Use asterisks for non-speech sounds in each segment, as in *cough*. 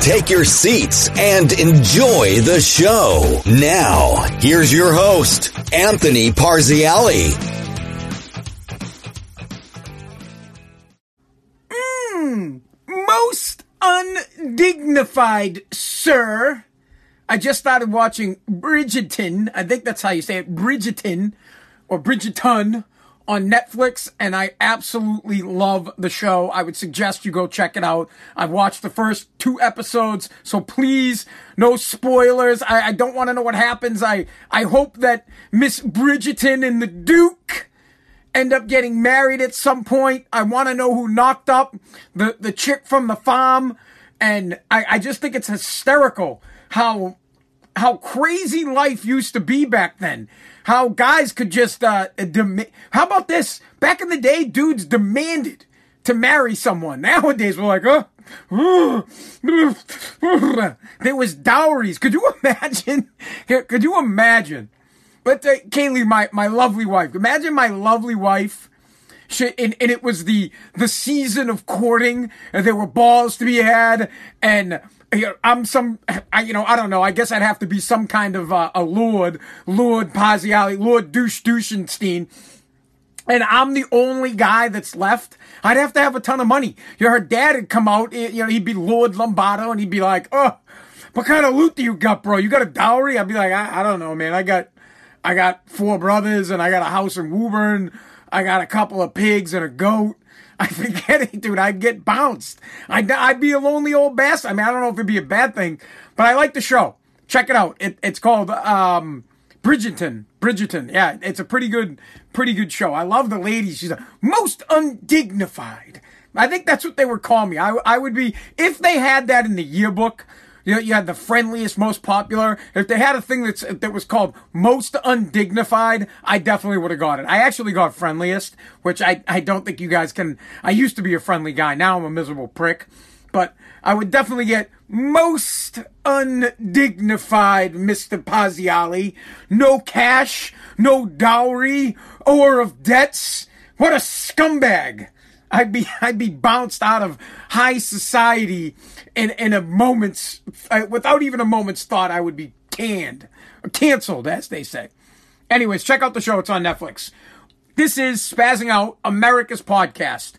Take your seats and enjoy the show. Now, here's your host, Anthony Parziale. Mm, most undignified, sir. I just started watching Bridgerton. I think that's how you say it, Bridgerton or Bridgerton on Netflix, and I absolutely love the show. I would suggest you go check it out. I've watched the first two episodes, so please, no spoilers. I, I don't want to know what happens. I, I hope that Miss Bridgerton and the Duke end up getting married at some point. I want to know who knocked up the, the chick from the farm and I, I just think it's hysterical how how crazy life used to be back then. How guys could just uh dem- how about this? Back in the day, dudes demanded to marry someone. *laughs* Nowadays, we're like, oh, *laughs* there was dowries. Could you imagine? *laughs* Could you imagine? But uh, Kaylee, my my lovely wife. Imagine my lovely wife She, and, and it was the the season of courting, and there were balls to be had, and I'm some, I, you know, I don't know. I guess I'd have to be some kind of uh, a Lord, Lord Parziale, Lord Douche Douchenstein. And I'm the only guy that's left. I'd have to have a ton of money. You know, her dad would come out, you know, he'd be Lord Lombardo and he'd be like, oh, what kind of loot do you got, bro? You got a dowry? I'd be like, I, I don't know, man. I got, I got four brothers and I got a house in Woburn I got a couple of pigs and a goat. *laughs* I forget it, dude. I'd get bounced. I'd, I'd be a lonely old bastard. I mean, I don't know if it'd be a bad thing, but I like the show. Check it out. It, it's called um, Bridgerton. Bridgerton. Yeah, it's a pretty good, pretty good show. I love the lady. She's a most undignified. I think that's what they would call me. I, I would be, if they had that in the yearbook, you, you had the friendliest, most popular. If they had a thing that's that was called most undignified, I definitely would have got it. I actually got friendliest, which I I don't think you guys can. I used to be a friendly guy. Now I'm a miserable prick. But I would definitely get most undignified, Mr. Parziale. No cash, no dowry, or of debts. What a scumbag! I'd be I'd be bounced out of high society in in a moment's uh, without even a moment's thought. I would be canned, or canceled, as they say. Anyways, check out the show. It's on Netflix. This is Spazzing Out, America's podcast.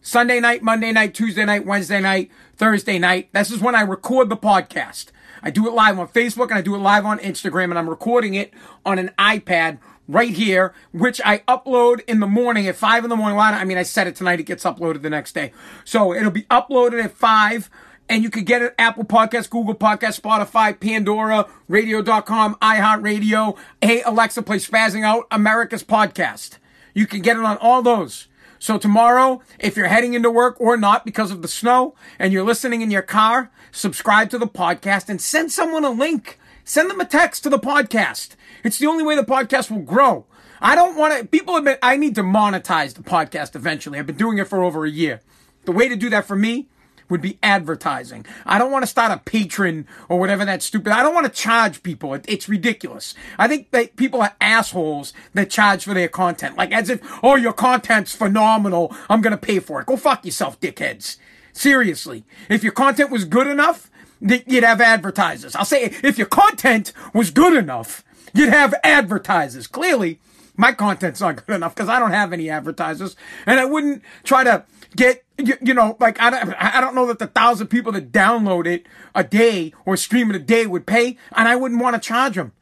Sunday night, Monday night, Tuesday night, Wednesday night, Thursday night. This is when I record the podcast. I do it live on Facebook and I do it live on Instagram, and I'm recording it on an iPad right here, which I upload in the morning at five in the morning. I mean, I said it tonight. It gets uploaded the next day. So it'll be uploaded at five and you can get it Apple Podcasts, Google Podcasts, Spotify, Pandora, radio.com, iHeartRadio. Hey, Alexa, play Spazzing Out, America's Podcast. You can get it on all those. So tomorrow, if you're heading into work or not because of the snow and you're listening in your car, subscribe to the podcast and send someone a link. Send them a text to the podcast. It's the only way the podcast will grow. I don't want to, people admit I need to monetize the podcast eventually. I've been doing it for over a year. The way to do that for me would be advertising. I don't want to start a Patreon or whatever that's stupid. I don't want to charge people. It, it's ridiculous. I think that people are assholes that charge for their content. Like as if, oh, your content's phenomenal. I'm going to pay for it. Go fuck yourself, dickheads. Seriously. If your content was good enough, you'd have advertisers. I'll say if your content was good enough, you'd have advertisers. Clearly, my content's not good enough because I don't have any advertisers. And I wouldn't try to get you, you, know like I don't, I don't know that the thousand people that download it a day or stream it a day would pay and I wouldn't want to charge them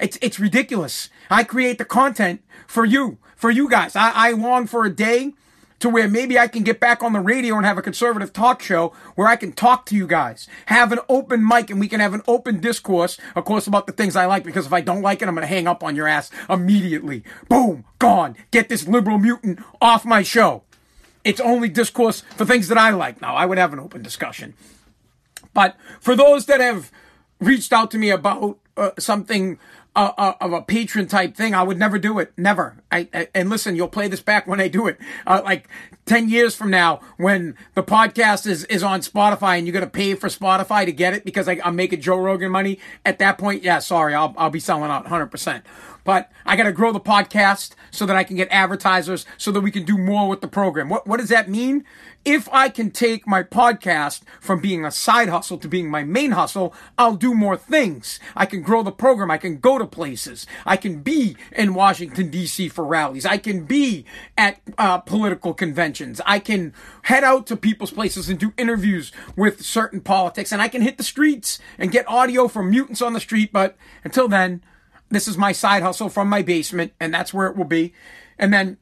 it's it's ridiculous. I create the content for you for you guys. I, I long for a day to where maybe I can get back on the radio and have a conservative talk show where I can talk to you guys, have an open mic and we can have an open discourse, of course, about the things I like, because if I don't like it, I'm going to hang up on your ass immediately. Boom, gone. Get this liberal mutant off my show. It's only discourse for things that I like. Now, I would have an open discussion. But for those that have reached out to me about uh, something of a Patreon type thing, I would never do it. Never. I, I and listen, you'll play this back when I do it. Uh, like ten years from now, when the podcast is is on Spotify and you're gonna pay for Spotify to get it because I, I'm making Joe Rogan money. At that point, yeah, sorry, I'll I'll be selling out 100. percent but I got to grow the podcast so that I can get advertisers so that we can do more with the program. What, what does that mean? If I can take my podcast from being a side hustle to being my main hustle, I'll do more things. I can grow the program. I can go to places. I can be in Washington, D.C. for rallies. I can be at uh, political conventions. I can head out to people's places and do interviews with certain politics. And I can hit the streets and get audio from mutants on the street. But until then, this is my side hustle from my basement, and that's where it will be. And then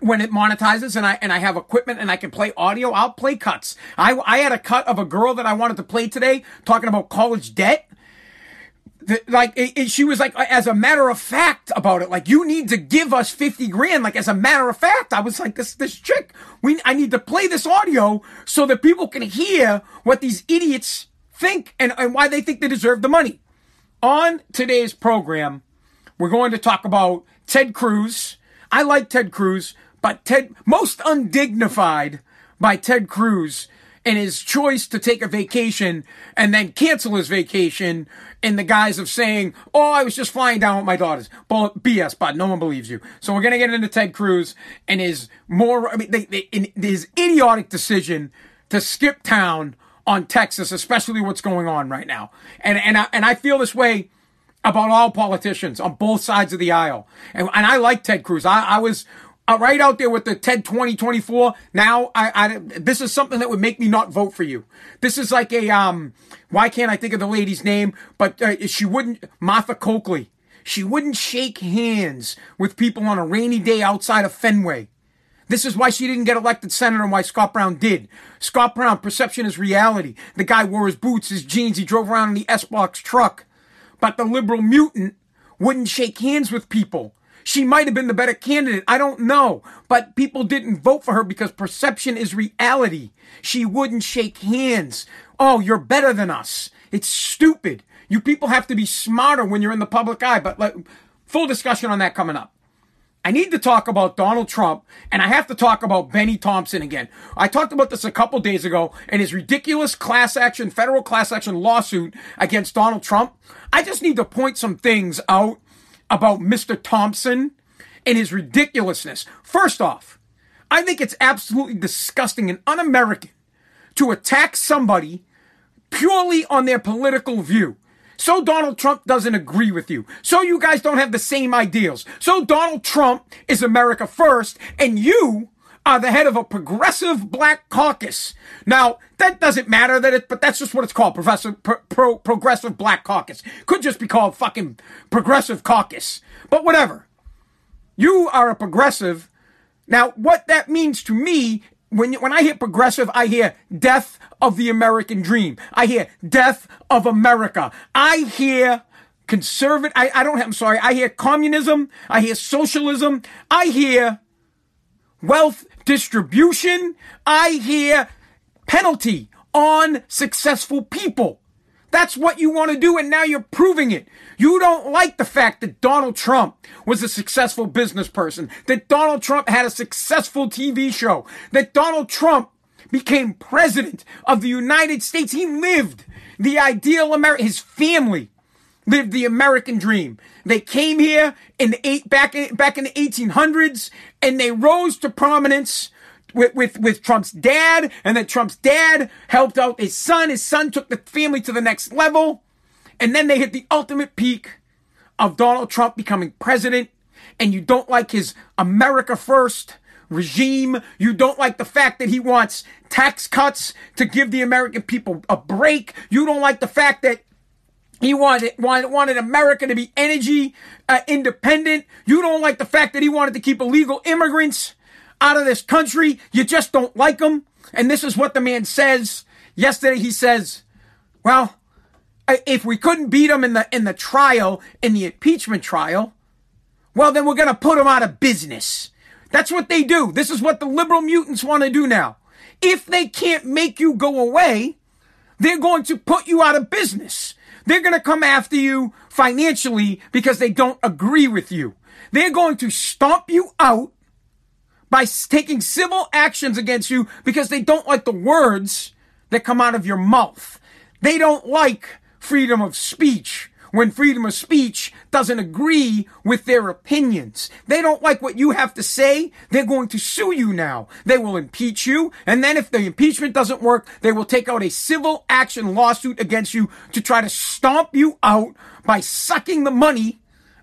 when it monetizes and I and I have equipment and I can play audio, I'll play cuts. I I had a cut of a girl that I wanted to play today talking about college debt. Like it, it, she was like as a matter of fact about it like you need to give us 50 grand like as a matter of fact i was like this this chick we i need to play this audio so that people can hear what these idiots think and, and why they think they deserve the money on today's program, we're going to talk about Ted Cruz. I like Ted Cruz, but Ted, most undignified by Ted Cruz and his choice to take a vacation and then cancel his vacation in the guise of saying, Oh, I was just flying down with my daughters. BS, but no one believes you. So we're going to get into Ted Cruz and his more, I mean, his idiotic decision to skip town on Texas, especially what's going on right now. And and I, and I feel this way about all politicians on both sides of the aisle. And, and I like Ted Cruz. I, I was uh, right out there with the Ted 2024. Now, I, I, this is something that would make me not vote for you. This is like a, um, why can't I think of the lady's name? But uh, she wouldn't, Martha Coakley. She wouldn't shake hands with people on a rainy day outside of Fenway. This is why she didn't get elected senator and why Scott Brown did. Scott Brown, perception is reality. The guy wore his boots, his jeans, he drove around in the S-Box truck. But the liberal mutant wouldn't shake hands with people. She might have been the better candidate. I don't know. But people didn't vote for her because perception is reality. She wouldn't shake hands. Oh, you're better than us. It's stupid. You people have to be smarter when you're in the public eye. But like, full discussion on that coming up. I need to talk about Donald Trump and I have to talk about Bennie Thompson again. I talked about this a couple days ago and his ridiculous class action, federal class action lawsuit against Donald Trump. I just need to point some things out about Mr. Thompson and his ridiculousness. First off, I think it's absolutely disgusting and un American to attack somebody purely on their political view. So Donald Trump doesn't agree with you. So you guys don't have the same ideals. So Donald Trump is America first and you are the head of a progressive black caucus. Now, that doesn't matter that it, but that's just what it's called. Professor, pro, pro, progressive black caucus. Could just be called fucking progressive caucus. But whatever. You are a progressive. Now, what that means to me when when I hear progressive, I hear death of the American dream. I hear death of America. I hear conservative. I, I don't have, I'm sorry. I hear communism. I hear socialism. I hear wealth distribution. I hear penalty on successful people. That's what you want to do, and now you're proving it. You don't like the fact that Donald Trump was a successful business person, that Donald Trump had a successful TV show, that Donald Trump became president of the United States. He lived the ideal America. His family lived the American dream. They came here in the eight back in, back in the 1800s, and they rose to prominence with, with, with Trump's dad, and then Trump's dad helped out his son. His son took the family to the next level. And then they hit the ultimate peak of Donald Trump becoming president. And you don't like his America First regime. You don't like the fact that he wants tax cuts to give the American people a break. You don't like the fact that he wanted, wanted, wanted America to be energy uh, independent. You don't like the fact that he wanted to keep illegal immigrants out of this country. You just don't like him. And this is what the man says. Yesterday he says, well, if we couldn't beat him in the, in the trial, in the impeachment trial, well, then we're going to put him out of business. That's what they do. This is what the liberal mutants want to do now. If they can't make you go away, they're going to put you out of business. They're going to come after you financially because they don't agree with you. They're going to stomp you out by taking civil actions against you because they don't like the words that come out of your mouth. They don't like freedom of speech when freedom of speech doesn't agree with their opinions. They don't like what you have to say. They're going to sue you now. They will impeach you. And then if the impeachment doesn't work, they will take out a civil action lawsuit against you to try to stomp you out by sucking the money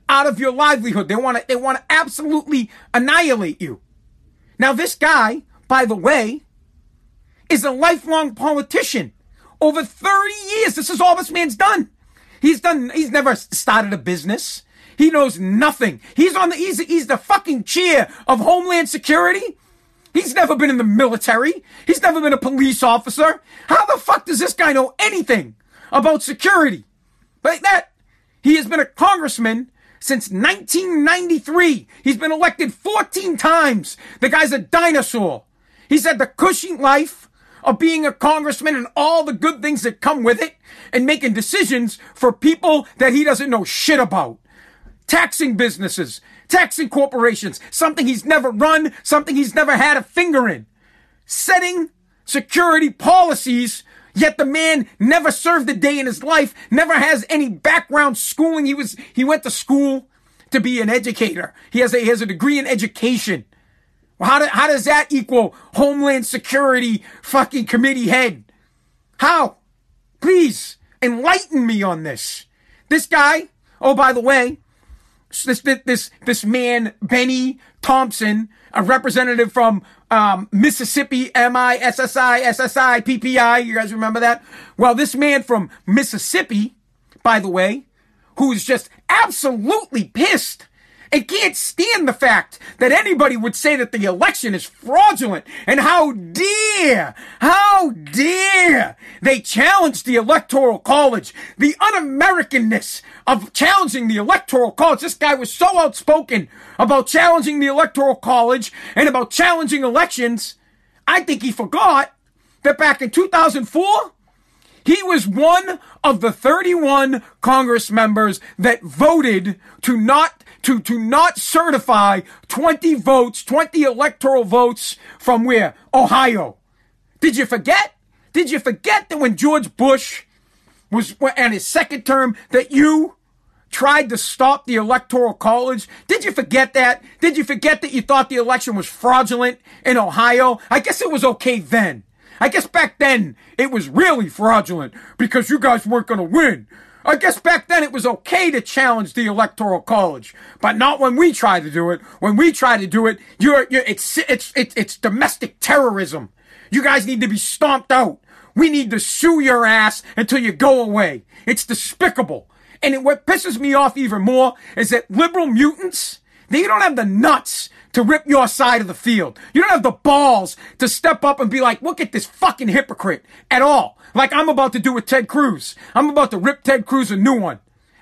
out of your livelihood. They want to, they want to absolutely annihilate you. Now, this guy, by the way, is a lifelong politician. Over 30 years, this is all this man's done. He's done, he's never started a business. He knows nothing. He's on the, he's, he's the fucking chair of Homeland Security. He's never been in the military. He's never been a police officer. How the fuck does this guy know anything about security? Like that. He has been a congressman since 1993. He's been elected 14 times. The guy's a dinosaur. He's had the cushy life of being a congressman and all the good things that come with it and making decisions for people that he doesn't know shit about. Taxing businesses, taxing corporations, something he's never run, something he's never had a finger in. Setting security policies Yet the man never served a day in his life, never has any background schooling. He was, he went to school to be an educator. He has a, he has a degree in education. How, do, how does that equal Homeland Security fucking committee head? How? Please enlighten me on this. This guy, oh, by the way, this, this, this man, Bennie Thompson, a representative from um, Mississippi, M-I-S-S-I, S-S-I, P-P-I. You guys remember that? Well, this man from Mississippi, by the way, who's just absolutely pissed and can't stand the fact that anybody would say that the election is fraudulent. And how dare, how dare they challenge the electoral college, the un-Americanness of challenging the electoral college. This guy was so outspoken about challenging the electoral college and about challenging elections. I think he forgot that back in 2004, he was one of the 31 Congress members that voted to not to, to not certify 20 votes, 20 electoral votes from where? Ohio. Did you forget? Did you forget that when George Bush was in his second term that you tried to stop the electoral college? Did you forget that? Did you forget that you thought the election was fraudulent in Ohio? I guess it was okay then. I guess back then it was really fraudulent because you guys weren't going to win. I guess back then it was okay to challenge the electoral college, but not when we try to do it. When we try to do it, you're, you're it's, it's, it's, it's domestic terrorism. You guys need to be stomped out. We need to sue your ass until you go away. It's despicable. And it, what pisses me off even more is that liberal mutants, they don't have the nuts to rip your side of the field. You don't have the balls to step up and be like, look at this fucking hypocrite at all. Like I'm about to do with Ted Cruz. I'm about to rip Ted Cruz a new one.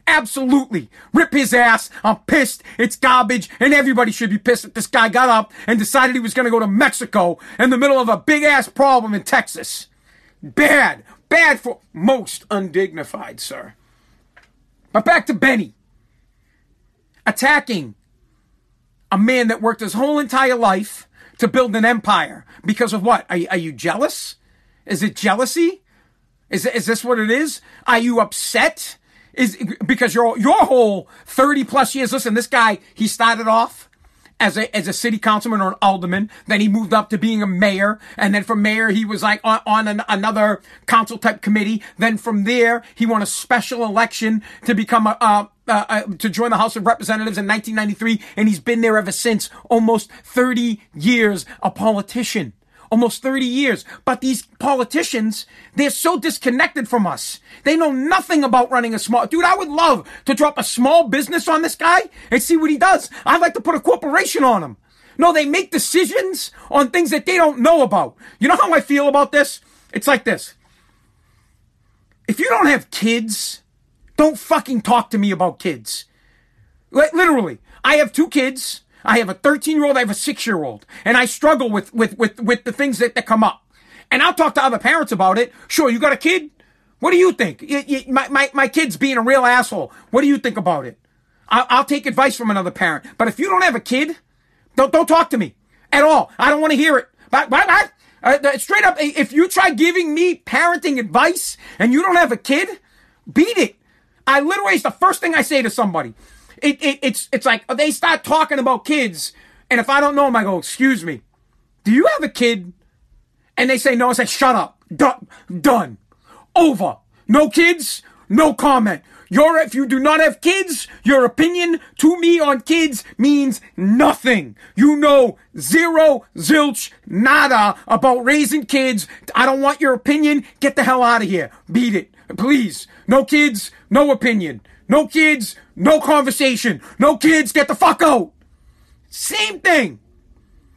Absolutely. Rip his ass. I'm pissed. It's garbage. And everybody should be pissed that this guy got up and decided he was going to go to Mexico in the middle of a big ass problem in Texas. Bad. Bad for most undignified, sir. But back to Bennie. Attacking a man that worked his whole entire life to build an empire. Because of what? Are, are you jealous? Is it jealousy? Is, is this what it is? Are you upset? Is because your your whole 30 plus years, listen, this guy, he started off as a, as a city councilman or an alderman. Then he moved up to being a mayor. And then from mayor, he was like on, on an, another council type committee. Then from there, he won a special election to become a, uh, uh, to join the House of Representatives in 1993. And he's been there ever since. Almost 30 years a politician almost 30 years. But these politicians, they're so disconnected from us. They know nothing about running a small, dude, I would love to drop a small business on this guy and see what he does. I'd like to put a corporation on him. No, they make decisions on things that they don't know about. You know how I feel about this? It's like this. If you don't have kids, don't fucking talk to me about kids. Literally, I have two kids. I have a 13 year old, I have a six year old, and I struggle with, with, with, with the things that, that come up. And I'll talk to other parents about it. Sure, you got a kid? What do you think? You, you, my, my, my kid's being a real asshole. What do you think about it? I'll, I'll take advice from another parent. But if you don't have a kid, don't, don't talk to me at all. I don't want to hear it. But, but, uh, straight up, if you try giving me parenting advice and you don't have a kid, beat it. I literally, it's the first thing I say to somebody. It, it, it's, it's like they start talking about kids. And if I don't know them, I go, excuse me, do you have a kid? And they say no. I say, shut up. Done. Done. Over. No kids. No comment. Your, if you do not have kids, your opinion to me on kids means nothing. You know zero, zilch, nada about raising kids. I don't want your opinion. Get the hell out of here. Beat it. Please. No kids, no opinion. No kids, no conversation. No kids, get the fuck out. Same thing.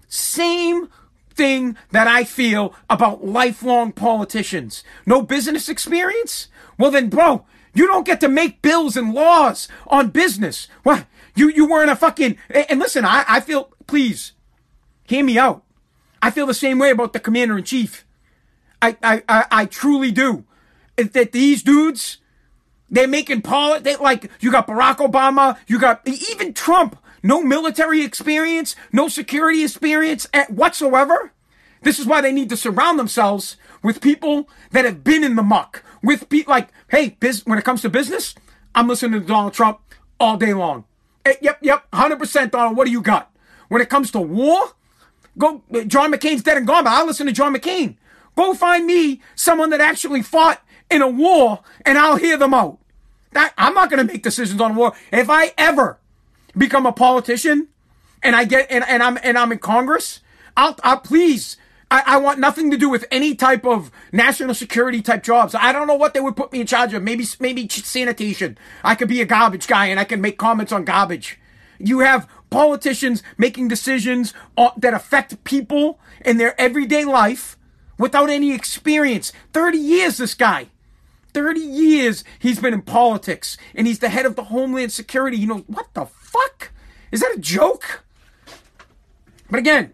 Same thing that I feel about lifelong politicians. No business experience? Well then, bro, you don't get to make bills and laws on business. What? You, you weren't a fucking, and listen, I, I feel, please, hear me out. I feel the same way about the commander in chief. I, I, I, I truly do. That these dudes, they're making politics, like, you got Barack Obama, you got even Trump, no military experience, no security experience whatsoever. This is why they need to surround themselves with people that have been in the muck, with like, hey, biz- when it comes to business, I'm listening to Donald Trump all day long. Hey, eh, yep, yep, 100% Donald, what do you got? When it comes to war, go, John McCain's dead and gone, but I'll listen to John McCain. Go find me someone that actually fought in a war and I'll hear them out. That, I'm not going to make decisions on war. If I ever become a politician and I get, and, and I'm, and I'm in Congress, I'll, I'll please I, I, want nothing to do with any type of national security type jobs. I don't know what they would put me in charge of. Maybe, maybe sanitation. I could be a garbage guy and I can make comments on garbage. You have politicians making decisions that affect people in their everyday life without any experience. 30 years, this guy. 30 years he's been in politics and he's the head of the Homeland Security. You know, what the fuck? Is that a joke? But again,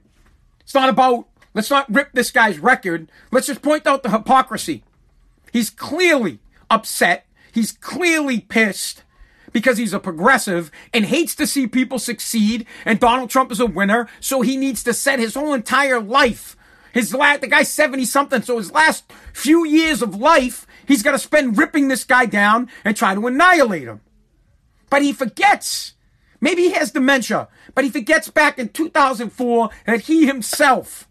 it's not about Let's not rip this guy's record. Let's just point out the hypocrisy. He's clearly upset. He's clearly pissed because he's a progressive and hates to see people succeed. And Donald Trump is a winner. So he needs to set his whole entire life. His last, the guy's 70 something. So his last few years of life, he's to spend ripping this guy down and try to annihilate him. But he forgets. Maybe he has dementia, but he forgets back in 2004 that he himself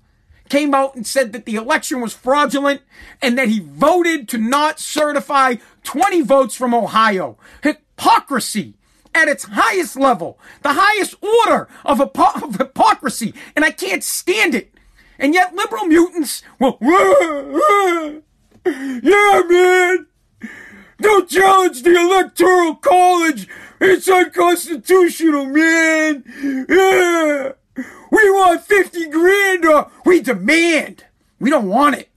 came out and said that the election was fraudulent and that he voted to not certify 20 votes from Ohio. Hypocrisy at its highest level, the highest order of, of hypocrisy, and I can't stand it. And yet liberal mutants will, *laughs* yeah, man, don't challenge the electoral college. It's unconstitutional, man. Yeah. We want 50 grand or we demand. We don't want it.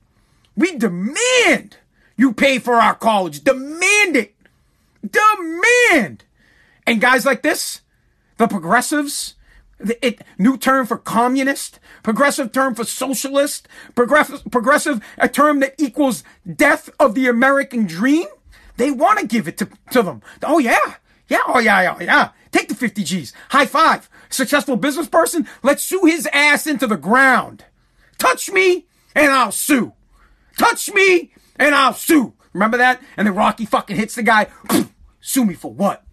We demand you pay for our college. Demand it. Demand. And guys like this, the progressives, the, it, new term for communist, progressive term for socialist, progressive, progressive, a term that equals death of the American dream. They want to give it to, to them. Oh yeah. Yeah. Oh yeah. Yeah. Yeah. Take the 50 G's. High five successful business person, let's sue his ass into the ground. Touch me and I'll sue. Touch me and I'll sue. Remember that? And then Rocky fucking hits the guy. sue me for what?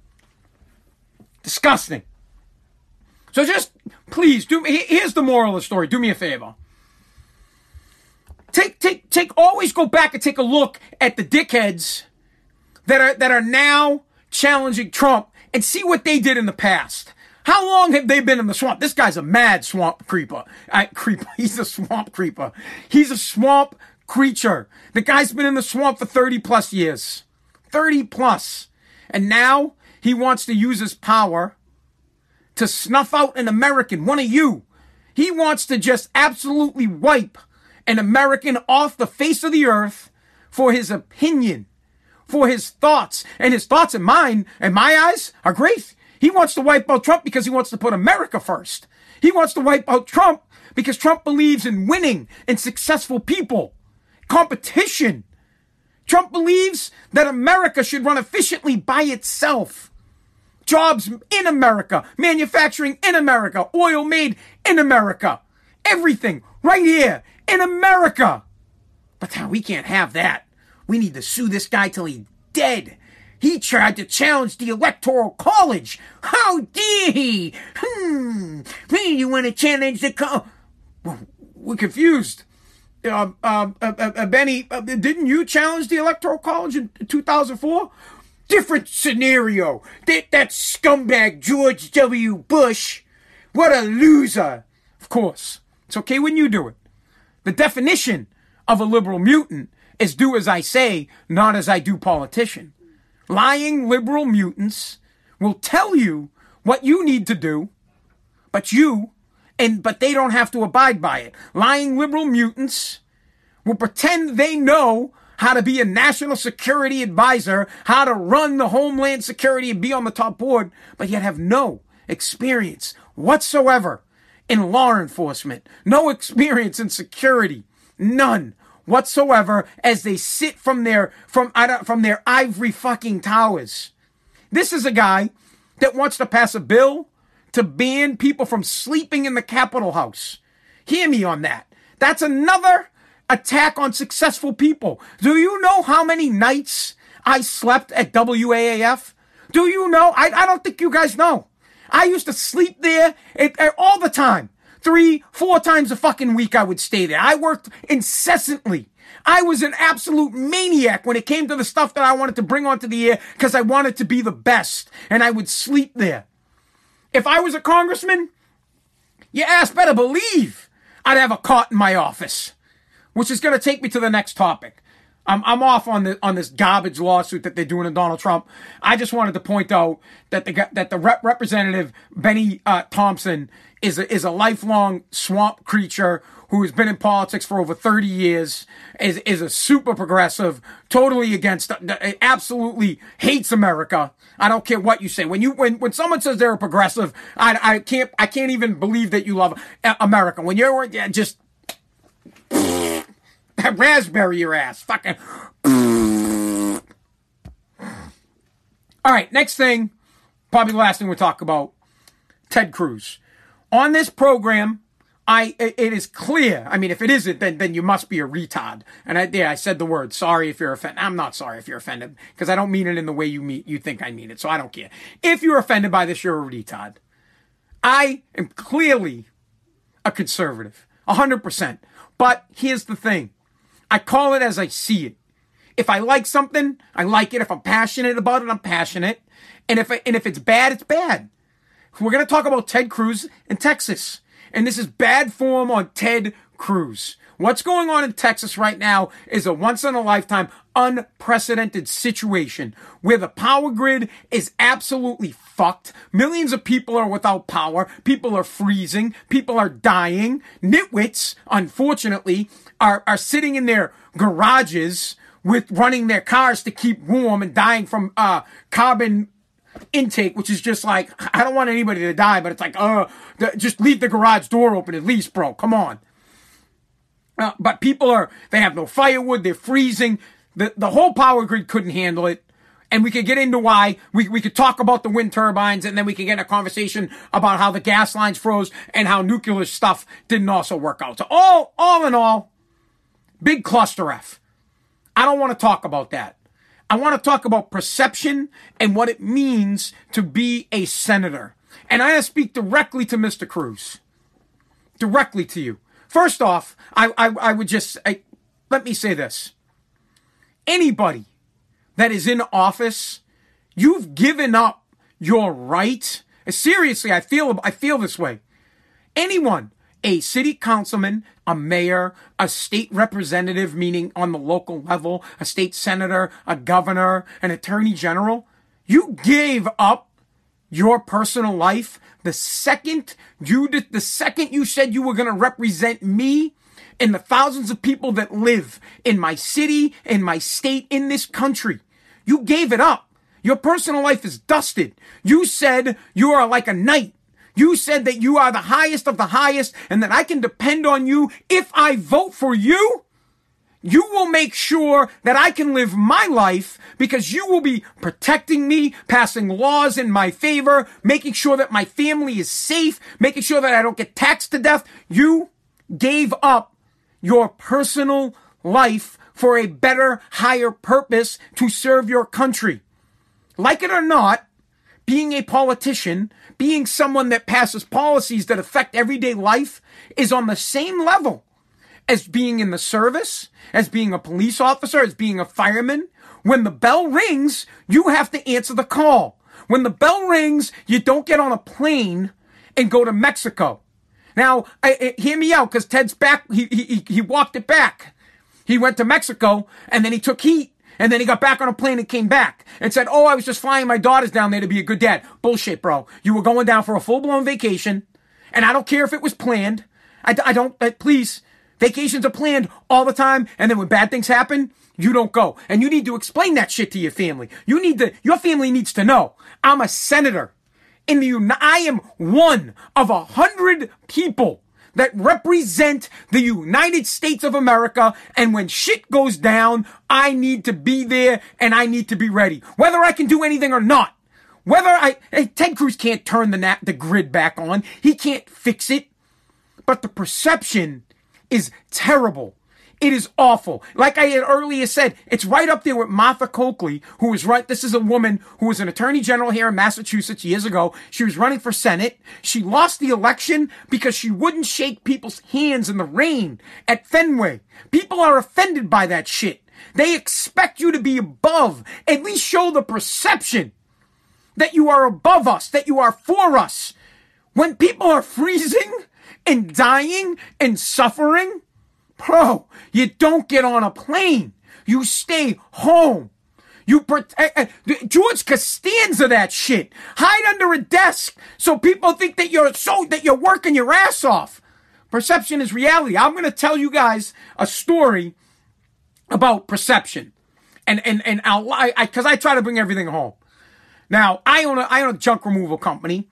Disgusting. So just please do me. Here's the moral of the story. Do me a favor. Take, take, take. Always go back and take a look at the dickheads that are that are now challenging Trump and see what they did in the past. How long have they been in the swamp? This guy's a mad swamp creeper. I, creeper. *laughs* He's a swamp creeper. He's a swamp creature. The guy's been in the swamp for 30 plus years. 30 plus. And now he wants to use his power to snuff out an American, one of you. He wants to just absolutely wipe an American off the face of the earth for his opinion, for his thoughts. And his thoughts and mine, and my eyes, are great. He wants to wipe out Trump because he wants to put America first. He wants to wipe out Trump because Trump believes in winning and successful people, competition. Trump believes that America should run efficiently by itself. Jobs in America, manufacturing in America, oil made in America, everything right here in America. But we can't have that. We need to sue this guy till he's dead. He tried to challenge the Electoral College. How dare he? Hmm. Me, you want to challenge the co- We're confused. Uh, uh, uh, uh Bennie, uh, didn't you challenge the Electoral College in 2004? Different scenario. That, that scumbag George W. Bush. What a loser. Of course. It's okay when you do it. The definition of a liberal mutant is do as I say, not as I do politician. Lying liberal mutants will tell you what you need to do, but you, and, but they don't have to abide by it. Lying liberal mutants will pretend they know how to be a national security advisor, how to run the homeland security and be on the top board, but yet have no experience whatsoever in law enforcement, no experience in security, none whatsoever as they sit from their from from their ivory fucking towers. This is a guy that wants to pass a bill to ban people from sleeping in the Capitol House. Hear me on that. That's another attack on successful people. Do you know how many nights I slept at WAAF? Do you know? I, I don't think you guys know. I used to sleep there it, it, all the time. Three, four times a fucking week I would stay there. I worked incessantly. I was an absolute maniac when it came to the stuff that I wanted to bring onto the air because I wanted to be the best and I would sleep there. If I was a congressman, you ass better believe I'd have a cot in my office, which is going to take me to the next topic. I'm, I'm off on the on this garbage lawsuit that they're doing to Donald Trump. I just wanted to point out that the that the rep representative Bennie uh, Thompson is a, is a lifelong swamp creature who has been in politics for over 30 years, is, is a super progressive, totally against, uh, uh, absolutely hates America. I don't care what you say. When you, when, when someone says they're a progressive, I, I can't, I can't even believe that you love uh, America. When you're just, *laughs* raspberry your ass. Fucking. All right, next thing, probably the last thing we'll talk about Ted Cruz. On this program, I it is clear. I mean, if it isn't, then then you must be a retard. And I yeah, I said the word. Sorry if you're offended. I'm not sorry if you're offended because I don't mean it in the way you mean you think I mean it. So I don't care. If you're offended by this, you're a retard. I am clearly a conservative, hundred percent. But here's the thing: I call it as I see it. If I like something, I like it. If I'm passionate about it, I'm passionate. And if and if it's bad, it's bad. We're gonna talk about Ted Cruz in Texas and this is bad form on Ted Cruz. What's going on in Texas right now is a once in a lifetime, unprecedented situation where the power grid is absolutely fucked. Millions of people are without power. People are freezing. People are dying. Nitwits, unfortunately, are, are sitting in their garages with running their cars to keep warm and dying from uh, carbon intake, which is just like, I don't want anybody to die, but it's like, uh, just leave the garage door open at least, bro. Come on. Uh, but people are, they have no firewood, they're freezing. The, the whole power grid couldn't handle it. And we could get into why. We, we could talk about the wind turbines and then we could get a conversation about how the gas lines froze and how nuclear stuff didn't also work out. So all, all in all, big cluster F. I don't want to talk about that. I want to talk about perception and what it means to be a senator. And I speak directly to Mr. Cruz. Directly to you. First off, I, I, I would just, I, let me say this. Anybody that is in office, you've given up your right. Seriously, I feel, I feel this way. Anyone a city councilman, a mayor, a state representative, meaning on the local level, a state senator, a governor, an attorney general. You gave up your personal life the second you did, the second you said you were going to represent me and the thousands of people that live in my city, in my state, in this country. You gave it up. Your personal life is dusted. You said you are like a knight you said that you are the highest of the highest and that I can depend on you if I vote for you. You will make sure that I can live my life because you will be protecting me, passing laws in my favor, making sure that my family is safe, making sure that I don't get taxed to death. You gave up your personal life for a better, higher purpose to serve your country. Like it or not, being a politician, being someone that passes policies that affect everyday life is on the same level as being in the service, as being a police officer, as being a fireman. When the bell rings, you have to answer the call. When the bell rings, you don't get on a plane and go to Mexico. Now, I, I, hear me out, because Ted's back. He, he he walked it back. He went to Mexico and then he took heat. And then he got back on a plane and came back and said, Oh, I was just flying my daughters down there to be a good dad. Bullshit, bro. You were going down for a full blown vacation. And I don't care if it was planned. I, I don't, uh, please. Vacations are planned all the time. And then when bad things happen, you don't go. And you need to explain that shit to your family. You need to, your family needs to know. I'm a senator in the, I am one of a hundred people that represent the United States of America. And when shit goes down, I need to be there and I need to be ready. Whether I can do anything or not. Whether I, hey, Ted Cruz can't turn the, nat, the grid back on. He can't fix it. But the perception is terrible. It is awful. Like I had earlier said, it's right up there with Martha Coakley, who was right. This is a woman who was an attorney general here in Massachusetts years ago. She was running for Senate. She lost the election because she wouldn't shake people's hands in the rain at Fenway. People are offended by that shit. They expect you to be above, at least show the perception that you are above us, that you are for us. When people are freezing and dying and suffering, Bro, you don't get on a plane. You stay home. You protect uh, George Costanza that shit. Hide under a desk so people think that you're so that you're working your ass off. Perception is reality. I'm to tell you guys a story about perception, and and and I'll I because I, I try to bring everything home. Now I own a I own a junk removal company,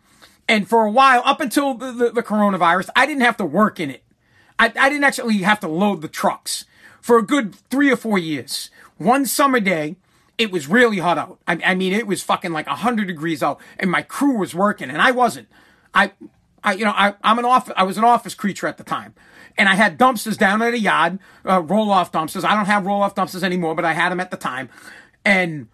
and for a while up until the, the, the coronavirus, I didn't have to work in it. I, I didn't actually have to load the trucks for a good three or four years. One summer day, it was really hot out. I, I mean, it was fucking like 100 degrees out, and my crew was working, and I wasn't. I, I you know, I, I'm an office, I was an office creature at the time. And I had dumpsters down at a yard, uh, roll off dumpsters. I don't have roll off dumpsters anymore, but I had them at the time. And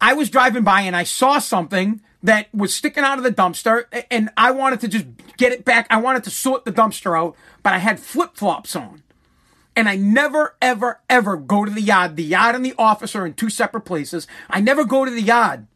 I was driving by and I saw something that was sticking out of the dumpster and I wanted to just get it back. I wanted to sort the dumpster out, but I had flip flops on. And I never, ever, ever go to the yard. The yard and the office are in two separate places. I never go to the yard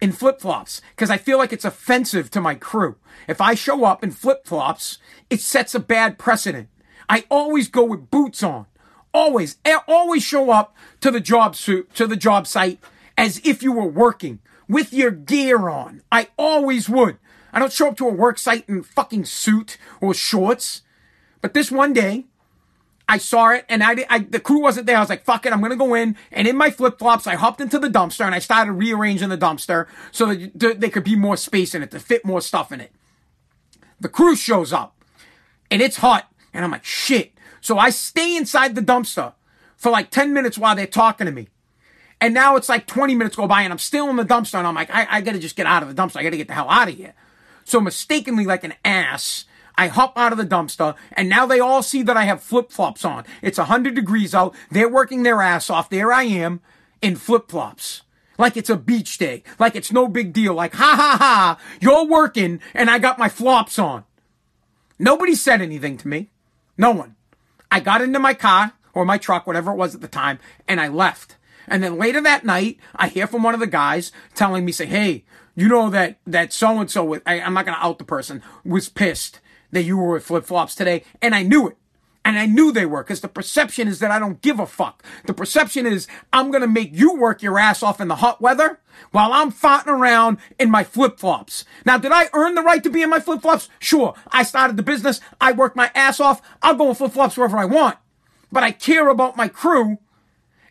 in flip flops because I feel like it's offensive to my crew. If I show up in flip flops, it sets a bad precedent. I always go with boots on. Always, always show up to the job suit, to the job site as if you were working with your gear on. I always would. I don't show up to a work site in fucking suit or shorts. But this one day, I saw it and I, I, the crew wasn't there. I was like, fuck it, I'm gonna go in. And in my flip flops, I hopped into the dumpster and I started rearranging the dumpster so that there could be more space in it to fit more stuff in it. The crew shows up and it's hot and I'm like, shit. So I stay inside the dumpster for like 10 minutes while they're talking to me. And now it's like 20 minutes go by and I'm still in the dumpster and I'm like, I, I gotta just get out of the dumpster. I gotta get the hell out of here. So mistakenly, like an ass, I hop out of the dumpster and now they all see that I have flip flops on. It's 100 degrees out. They're working their ass off. There I am in flip flops. Like it's a beach day. Like it's no big deal. Like, ha ha ha, you're working and I got my flops on. Nobody said anything to me. No one. I got into my car or my truck, whatever it was at the time, and I left. And then later that night, I hear from one of the guys telling me, say, hey, you know that, that so-and-so, with I'm not going to out the person, was pissed that you were with flip-flops today. And I knew it. And I knew they were because the perception is that I don't give a fuck. The perception is I'm going to make you work your ass off in the hot weather while I'm farting around in my flip flops. Now, did I earn the right to be in my flip flops? Sure. I started the business. I worked my ass off. I'll go in flip flops wherever I want. But I care about my crew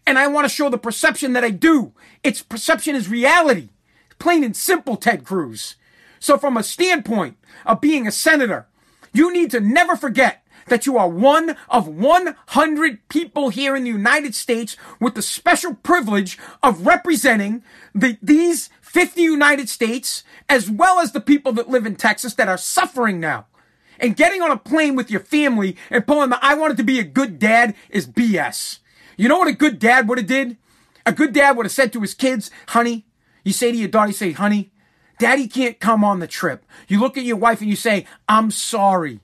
and I want to show the perception that I do. Its perception is reality. Plain and simple, Ted Cruz. So from a standpoint of being a senator, you need to never forget that you are one of 100 people here in the United States with the special privilege of representing the, these 50 United States as well as the people that live in Texas that are suffering now. And getting on a plane with your family and pulling the I wanted to be a good dad is BS. You know what a good dad would have did? A good dad would have said to his kids, honey, you say to your daughter, you say, honey, daddy can't come on the trip. You look at your wife and you say, I'm sorry.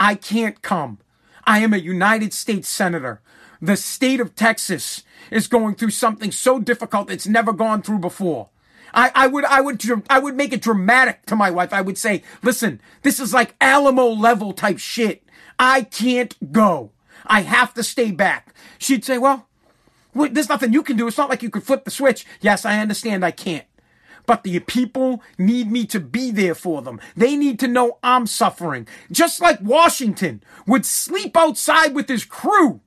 I can't come. I am a United States Senator. The state of Texas is going through something so difficult it's never gone through before. I, I would, I would, I would make it dramatic to my wife. I would say, listen, this is like Alamo level type shit. I can't go. I have to stay back. She'd say, well, there's nothing you can do. It's not like you could flip the switch. Yes, I understand I can't. But the people need me to be there for them. They need to know I'm suffering. Just like Washington would sleep outside with his crew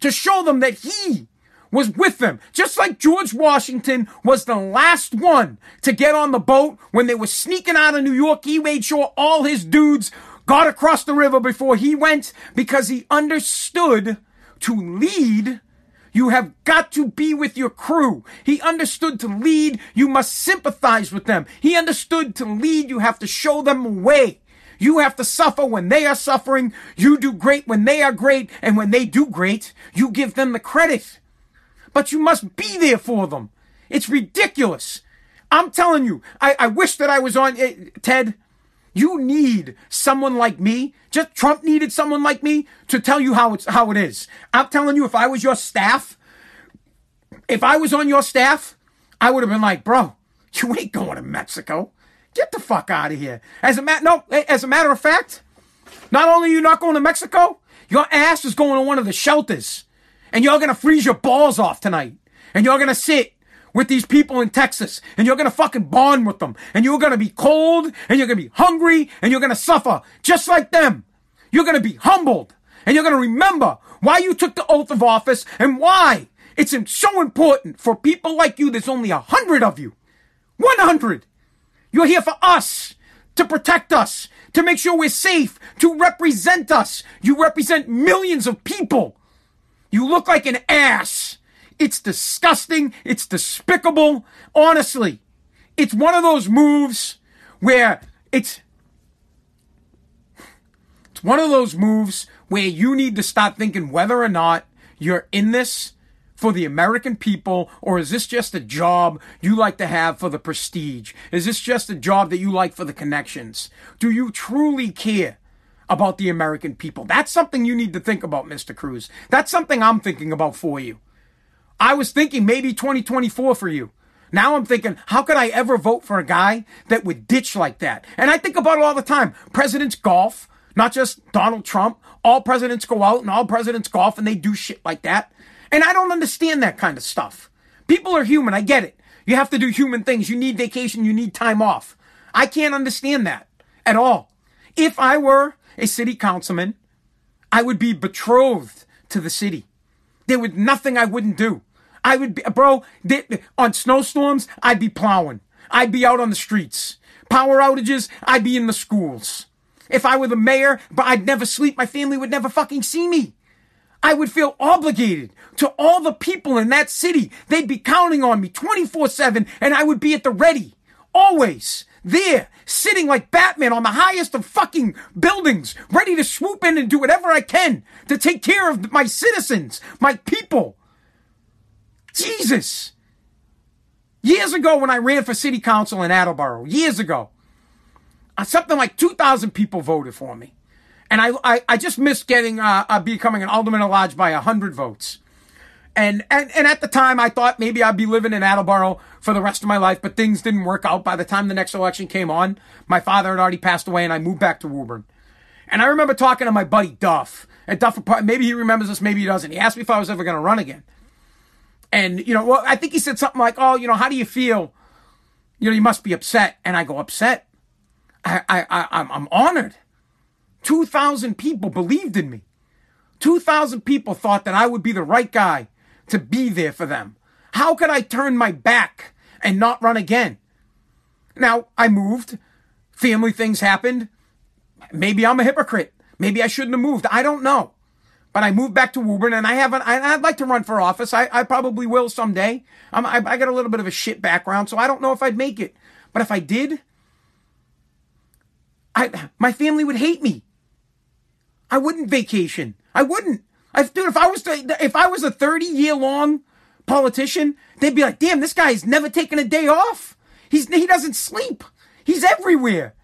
to show them that he was with them. Just like George Washington was the last one to get on the boat when they were sneaking out of New York. He made sure all his dudes got across the river before he went because he understood to lead you have got to be with your crew. He understood to lead, you must sympathize with them. He understood to lead, you have to show them a way. You have to suffer when they are suffering. You do great when they are great. And when they do great, you give them the credit but you must be there for them. It's ridiculous. I'm telling you, I, I wish that I was on, uh, Ted. You need someone like me. Just Trump needed someone like me to tell you how it's, how it is. I'm telling you, if I was your staff, if I was on your staff, I would have been like, bro, you ain't going to Mexico. Get the fuck out of here. As a matter, no, as a matter of fact, not only are you not going to Mexico, your ass is going to one of the shelters and you're gonna freeze your balls off tonight. And you're gonna sit with these people in Texas and you're gonna fucking bond with them. And you're gonna be cold and you're gonna be hungry and you're gonna suffer just like them. You're gonna be humbled and you're gonna remember why you took the oath of office and why it's so important for people like you. There's only a hundred of you. 100. You're here for us to protect us, to make sure we're safe, to represent us. You represent millions of people. You look like an ass. It's disgusting. It's despicable. Honestly, it's one of those moves where it's it's one of those moves where you need to start thinking whether or not you're in this for the American people, or is this just a job you like to have for the prestige? Is this just a job that you like for the connections? Do you truly care about the American people. That's something you need to think about, Mr. Cruz. That's something I'm thinking about for you. I was thinking maybe 2024 for you. Now I'm thinking, how could I ever vote for a guy that would ditch like that? And I think about it all the time. Presidents golf, not just Donald Trump. All presidents go out and all presidents golf and they do shit like that. And I don't understand that kind of stuff. People are human. I get it. You have to do human things. You need vacation. You need time off. I can't understand that at all. If I were a city councilman, I would be betrothed to the city. There was nothing I wouldn't do. I would be, bro, on snowstorms, I'd be plowing. I'd be out on the streets. Power outages, I'd be in the schools. If I were the mayor, but I'd never sleep, my family would never fucking see me. I would feel obligated to all the people in that city. They'd be counting on me 24 7 and I would be at the ready. Always there, sitting like Batman on the highest of fucking buildings, ready to swoop in and do whatever I can to take care of my citizens, my people. Jesus. Years ago, when I ran for city council in Attleboro, years ago, uh, something like 2,000 people voted for me. And I, I, I just missed getting, uh, uh, becoming an alderman at large by 100 votes. And, and, and at the time, I thought maybe I'd be living in Attleboro for the rest of my life, but things didn't work out. By the time the next election came on, my father had already passed away and I moved back to Woburn. And I remember talking to my buddy Duff. And Duff, maybe he remembers this, maybe he doesn't. He asked me if I was ever going to run again. And, you know, well, I think he said something like, oh, you know, how do you feel? You know, you must be upset. And I go, upset? I, I, I, I'm, I'm honored. 2,000 people believed in me. 2,000 people thought that I would be the right guy to be there for them. How could I turn my back and not run again? Now, I moved. Family things happened. Maybe I'm a hypocrite. Maybe I shouldn't have moved. I don't know. But I moved back to Woburn and I haven't, I, would like to run for office. I, I probably will someday. I'm, I, I got a little bit of a shit background, so I don't know if I'd make it. But if I did, I, my family would hate me. I wouldn't vacation. I wouldn't. I, dude, if I was to, if I was a 30 year long politician, they'd be like, damn, this guy's never taken a day off. He's, he doesn't sleep. He's everywhere.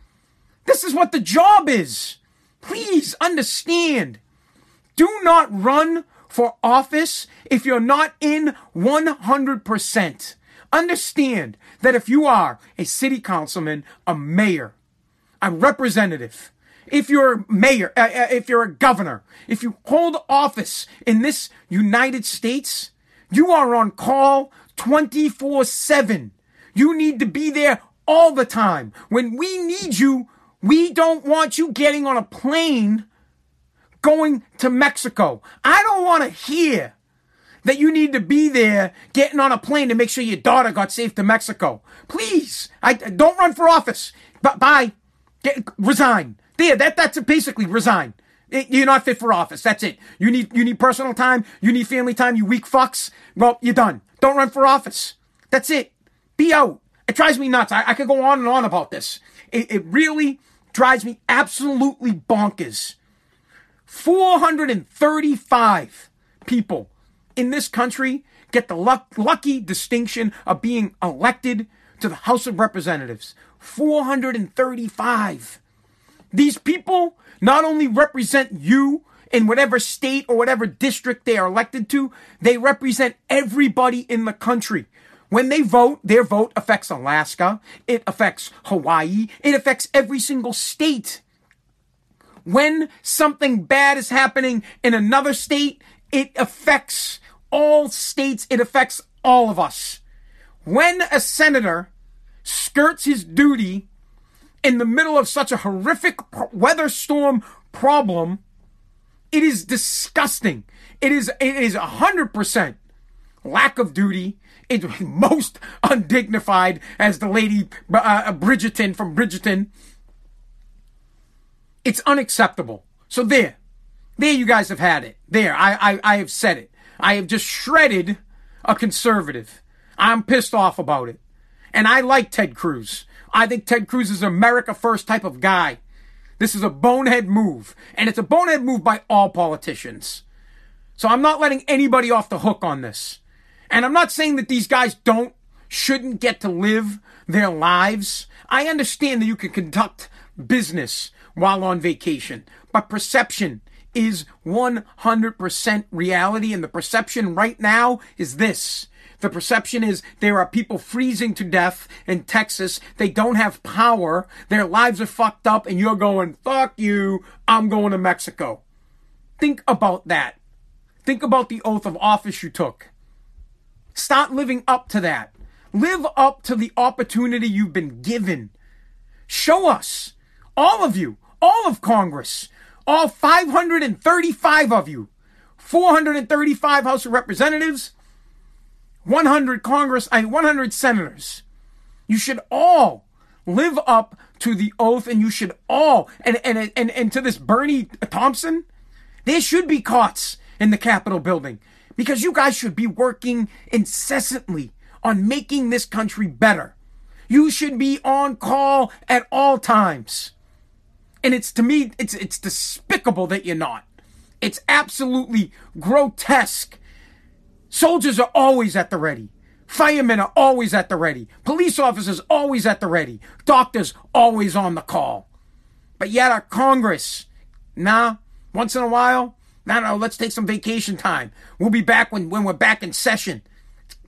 This is what the job is. Please understand. Do not run for office if you're not in 100%. Understand that if you are a city councilman, a mayor, a representative, if you're a mayor, uh, uh, if you're a governor, if you hold office in this United States, you are on call 24 7. You need to be there all the time. When we need you, we don't want you getting on a plane going to Mexico. I don't want to hear that you need to be there getting on a plane to make sure your daughter got safe to Mexico. Please, I don't run for office. But bye. Get, resign. There, that that's basically resign. You're not fit for office. That's it. You need you need personal time. You need family time. You weak fucks. Well, you're done. Don't run for office. That's it. Be out. It drives me nuts. I, I could go on and on about this. It, it really drives me absolutely bonkers. 435 people in this country get the luck, lucky distinction of being elected to the House of Representatives. 435. These people not only represent you in whatever state or whatever district they are elected to, they represent everybody in the country. When they vote, their vote affects Alaska, it affects Hawaii, it affects every single state. When something bad is happening in another state, it affects all states, it affects all of us. When a senator skirts his duty in the middle of such a horrific weather storm problem, it is disgusting. It is it is a hundred percent lack of duty. It's *laughs* most undignified, as the lady uh, Bridgerton from Bridgerton. It's unacceptable. So there, there, you guys have had it. There, I, I, I have said it. I have just shredded a conservative. I'm pissed off about it. And I like Ted Cruz. I think Ted Cruz is America first type of guy. This is a bonehead move. And it's a bonehead move by all politicians. So I'm not letting anybody off the hook on this. And I'm not saying that these guys don't, shouldn't get to live their lives. I understand that you can conduct business while on vacation, but perception is 100% reality. And the perception right now is this. The perception is there are people freezing to death in Texas. They don't have power. Their lives are fucked up and you're going, fuck you. I'm going to Mexico. Think about that. Think about the oath of office you took. Start living up to that. Live up to the opportunity you've been given. Show us, all of you, all of Congress, all 535 of you, 435 House of Representatives, 100 Congress, I 100 senators. You should all live up to the oath and you should all, and, and, and, and to this Bennie Thompson, there should be cots in the Capitol building because you guys should be working incessantly on making this country better. You should be on call at all times. And it's to me, it's, it's despicable that you're not. It's absolutely grotesque Soldiers are always at the ready. Firemen are always at the ready. Police officers always at the ready. Doctors always on the call. But yet our Congress, nah, once in a while, no, no, let's take some vacation time. We'll be back when, when we're back in session.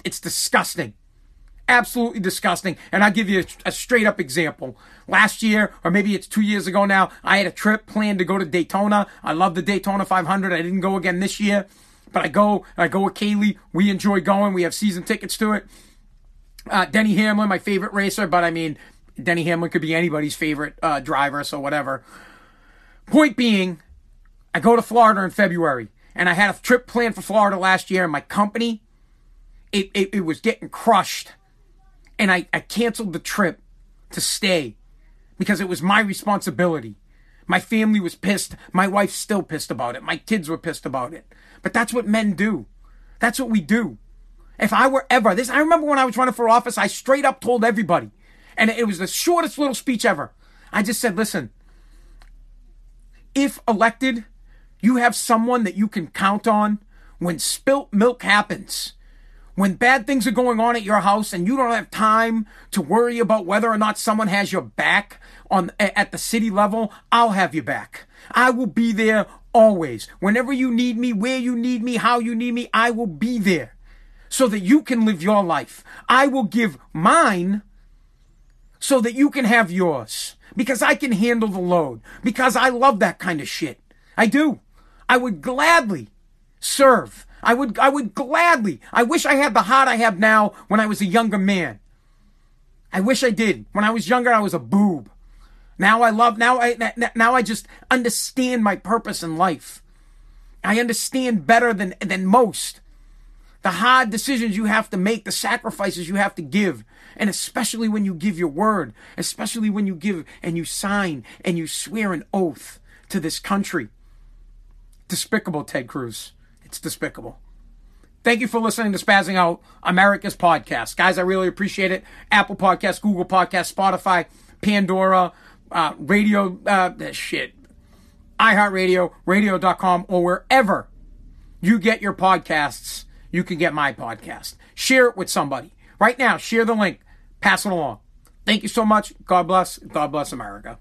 It's disgusting. Absolutely disgusting. And I'll give you a, a straight up example. Last year, or maybe it's two years ago now, I had a trip planned to go to Daytona. I love the Daytona 500. I didn't go again this year. But I go, I go with Kaylee. We enjoy going. We have season tickets to it. Uh, Denny Hamlin, my favorite racer, but I mean, Denny Hamlin could be anybody's favorite uh, driver, so whatever. Point being, I go to Florida in February, and I had a trip planned for Florida last year, and my company, it, it, it was getting crushed. And I, I canceled the trip to stay because it was my responsibility My family was pissed. My wife's still pissed about it. My kids were pissed about it. But that's what men do. That's what we do. If I were ever this, I remember when I was running for office, I straight up told everybody, and it was the shortest little speech ever. I just said, listen, if elected, you have someone that you can count on when spilt milk happens. When bad things are going on at your house and you don't have time to worry about whether or not someone has your back on at the city level, I'll have you back. I will be there always. Whenever you need me, where you need me, how you need me, I will be there so that you can live your life. I will give mine so that you can have yours because I can handle the load because I love that kind of shit. I do. I would gladly serve. I would, I would gladly. I wish I had the heart I have now when I was a younger man. I wish I did. When I was younger, I was a boob. Now I love, now I, now I just understand my purpose in life. I understand better than, than most the hard decisions you have to make, the sacrifices you have to give. And especially when you give your word, especially when you give and you sign and you swear an oath to this country. Despicable, Ted Cruz. It's despicable. Thank you for listening to Spazzing Out America's podcast. Guys, I really appreciate it. Apple Podcast, Google Podcast, Spotify, Pandora, uh, radio, uh, shit, iHeartRadio, radio.com, or wherever you get your podcasts, you can get my podcast. Share it with somebody. Right now, share the link, pass it along. Thank you so much. God bless. God bless America.